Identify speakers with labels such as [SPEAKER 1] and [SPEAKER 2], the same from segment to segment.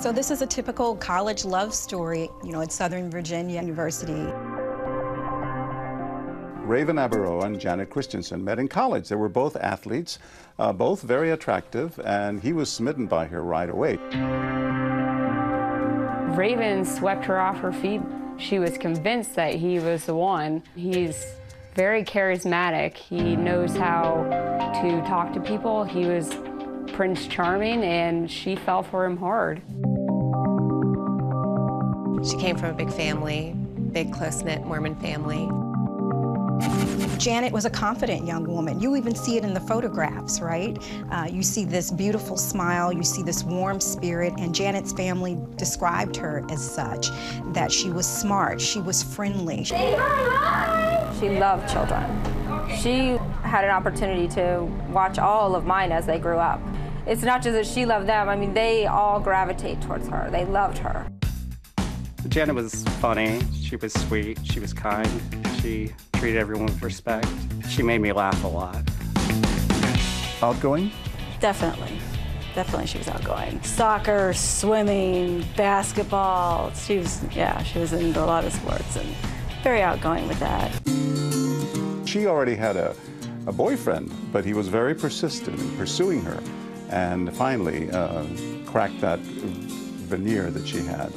[SPEAKER 1] So this is a typical college love story, you know, at Southern Virginia University.
[SPEAKER 2] Raven Abaroa and Janet Christiansen met in college. They were both athletes, uh, both very attractive, and he was smitten by her right away.
[SPEAKER 3] Raven swept her off her feet. She was convinced that he was the one. He's very charismatic. He knows how to talk to people. He was Prince Charming, and she fell for him hard.
[SPEAKER 4] She came from a big family, big close-knit Mormon family.
[SPEAKER 1] Janet was a confident young woman. You even see it in the photographs, right? Uh, you see this beautiful smile, you see this warm spirit, and Janet's family described her as such, that she was smart, she was friendly.
[SPEAKER 5] She loved children. She had an opportunity to watch all of mine as they grew up. It's not just that she loved them, I mean, they all gravitate towards her. They loved her.
[SPEAKER 6] Janet was funny, she was sweet, she was kind, she treated everyone with respect. She made me laugh a lot.
[SPEAKER 2] Outgoing?
[SPEAKER 7] Definitely. Definitely she was outgoing. Soccer, swimming, basketball. She was, yeah, she was into a lot of sports and very outgoing with that.
[SPEAKER 2] She already had a, a boyfriend, but he was very persistent in pursuing her and finally uh, cracked that veneer that she had.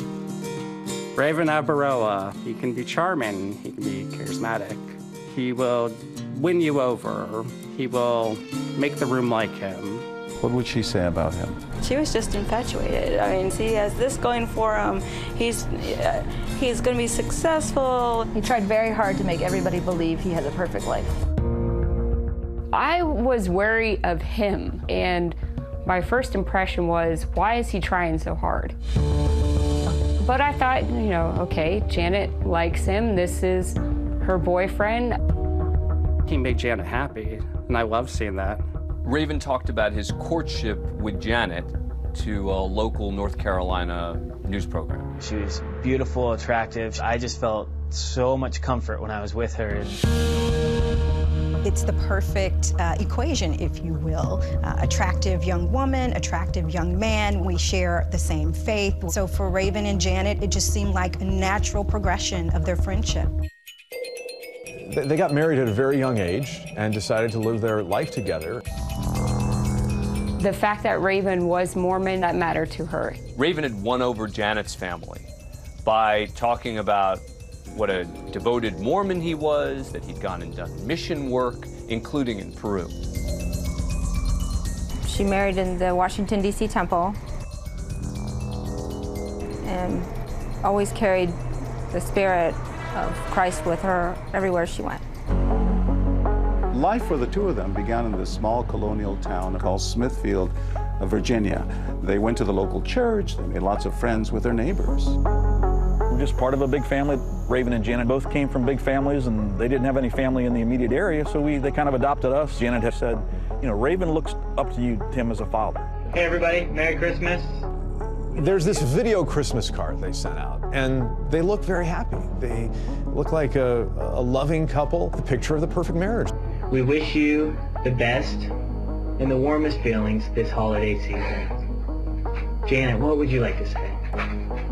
[SPEAKER 6] Raven Abaroa, he can be charming, he can be charismatic. He will win you over. He will make the room like him.
[SPEAKER 2] What would she say about him?
[SPEAKER 7] She was just infatuated. I mean, he has this going for him. He's uh, he's going to be successful.
[SPEAKER 8] He tried very hard to make everybody believe he had a perfect life.
[SPEAKER 3] I was wary of him, and my first impression was, why is he trying so hard? But I thought, you know, okay, Janet likes him. This is her boyfriend.
[SPEAKER 6] He made Janet happy, and I love seeing that.
[SPEAKER 9] Raven talked about his courtship with Janet to a local North Carolina news program.
[SPEAKER 10] She was beautiful, attractive. I just felt so much comfort when I was with her.
[SPEAKER 1] It's the perfect uh, equation, if you will. Uh, attractive young woman, attractive young man. We share the same faith. So for Raven and Janet, it just seemed like a natural progression of their friendship.
[SPEAKER 11] They got married at a very young age and decided to live their life together.
[SPEAKER 3] The fact that Raven was Mormon, that mattered to her.
[SPEAKER 9] Raven had won over Janet's family by talking about what a devoted Mormon he was, that he'd gone and done mission work, including in Peru.
[SPEAKER 5] She married in the Washington, D.C. temple and always carried the spirit of Christ with her everywhere she went.
[SPEAKER 2] Life for the two of them began in this small colonial town called Smithfield, Virginia. They went to the local church, they made lots of friends with their neighbors.
[SPEAKER 12] We're just part of a big family. Raven and Janet both came from big families, and they didn't have any family in the immediate area, so we they kind of adopted us. Janet has said, you know, Raven looks up to you, Tim, as a father.
[SPEAKER 13] Hey, everybody, Merry Christmas.
[SPEAKER 11] There's this video Christmas card they sent out, and they look very happy. They look like a, a loving couple, the picture of the perfect marriage.
[SPEAKER 13] We wish you the best and the warmest feelings this holiday season. Janet, what would you like to say?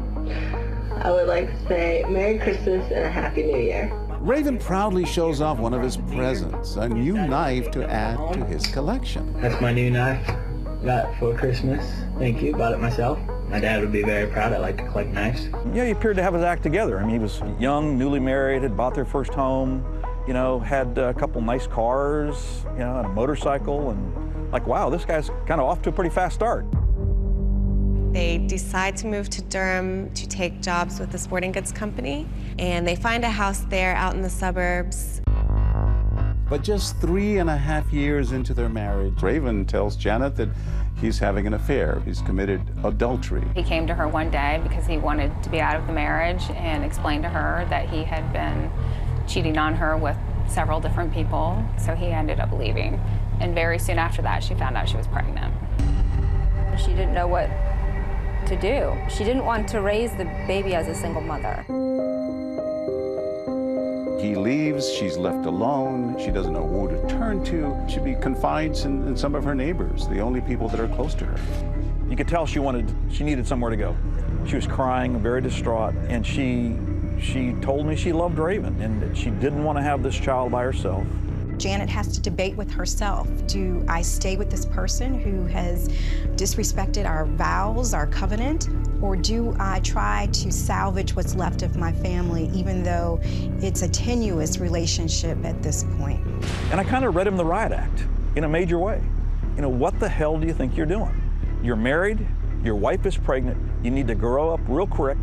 [SPEAKER 14] I would like to say Merry Christmas and a Happy New Year.
[SPEAKER 2] Raven proudly shows off one of his presents, a new knife to add to his collection.
[SPEAKER 13] That's my new knife. Got for Christmas. Thank you. Bought it myself. My dad would be very proud. I like to collect knives.
[SPEAKER 12] Yeah, he appeared to have his act together. I mean, he was young, newly married, had bought their first home, you know, had a couple nice cars, you know, and a motorcycle, and like, wow, this guy's kind of off to a pretty fast start.
[SPEAKER 4] They decide to move to Durham to take jobs with the sporting goods company, and they find a house there out in the suburbs.
[SPEAKER 2] But just three and a half years into their marriage, Raven tells Janet that he's having an affair. He's committed adultery.
[SPEAKER 3] He came to her one day because he wanted to be out of the marriage and explained to her that he had been cheating on her with several different people, so he ended up leaving. And very soon after that, she found out she was pregnant.
[SPEAKER 5] She didn't know what to do. She didn't want to raise the baby as a single mother.
[SPEAKER 2] He leaves, she's left alone, she doesn't know who to turn to. She be confides in, in some of her neighbors, the only people that are close to her.
[SPEAKER 12] You could tell she wanted, she needed somewhere to go. She was crying, very distraught, and she, she told me she loved Raven and that she didn't want to have this child by herself.
[SPEAKER 1] Janet has to debate with herself. Do I stay with this person who has disrespected our vows, our covenant, or do I try to salvage what's left of my family, even though it's a tenuous relationship at this point?
[SPEAKER 12] And I kind of read him the riot act in a major way. You know, what the hell do you think you're doing? You're married, your wife is pregnant, you need to grow up real quick.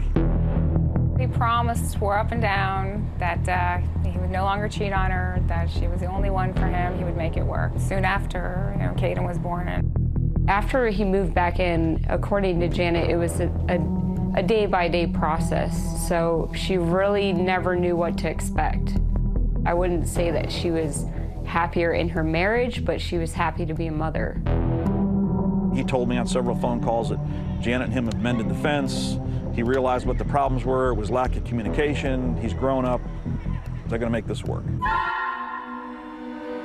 [SPEAKER 5] He promised, swore up and down, that uh, he would no longer cheat on her, that she was the only one for him, he would make it work. Soon after, you know, Caden was born. And
[SPEAKER 3] After he moved back in, according to Janet, it was a, a, a day-by-day process, so she really never knew what to expect. I wouldn't say that she was happier in her marriage, but she was happy to be a mother.
[SPEAKER 12] He told me on several phone calls that Janet and him have mended the fence. He realized what the problems were. It was lack of communication. He's grown up. They're going to make this work.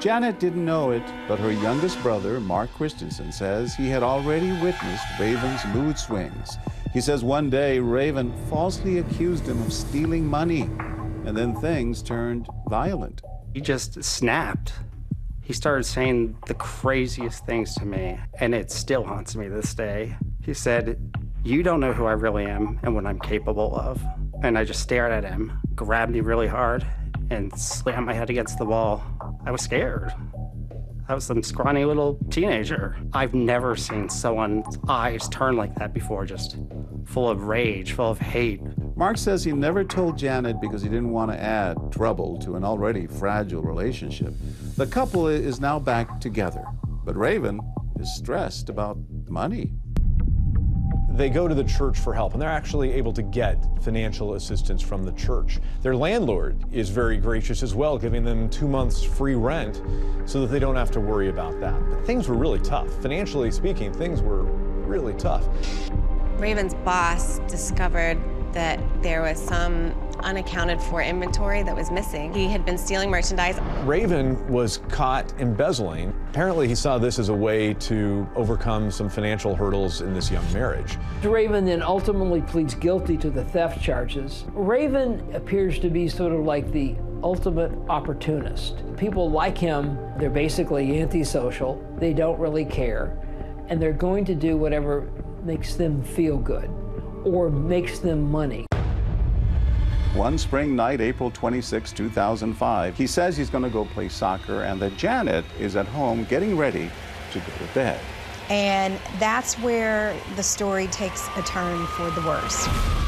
[SPEAKER 2] Janet didn't know it, but her youngest brother, Mark Christiansen, says he had already witnessed Raven's mood swings. He says one day Raven falsely accused him of stealing money, and then things turned violent.
[SPEAKER 6] He just snapped. He started saying the craziest things to me, and it still haunts me this day. He said, You don't know who I really am and what I'm capable of. And I just stared at him, grabbed me really hard, and slammed my head against the wall. I was scared. I was some scrawny little teenager. I've never seen someone's eyes turn like that before, just full of rage, full of hate.
[SPEAKER 2] Mark says he never told Janet because he didn't want to add trouble to an already fragile relationship. The couple is now back together, but Raven is stressed about money.
[SPEAKER 11] They go to the church for help, and they're actually able to get financial assistance from the church. Their landlord is very gracious as well, giving them two months free rent so that they don't have to worry about that. But things were really tough. Financially speaking, things were really tough.
[SPEAKER 4] Raven's boss discovered that there was some unaccounted for inventory that was missing. He had been stealing merchandise.
[SPEAKER 11] Raven was caught embezzling. Apparently, he saw this as a way to overcome some financial hurdles in this young marriage.
[SPEAKER 15] Raven then ultimately pleads guilty to the theft charges. Raven appears to be sort of like the ultimate opportunist. People like him, they're basically antisocial, they don't really care, and they're going to do whatever makes them feel good or makes them money.
[SPEAKER 2] One spring night, April 26, 2005, he says he's going to go play soccer and that Janet is at home getting ready to go to bed.
[SPEAKER 1] And that's where the story takes a turn for the worse.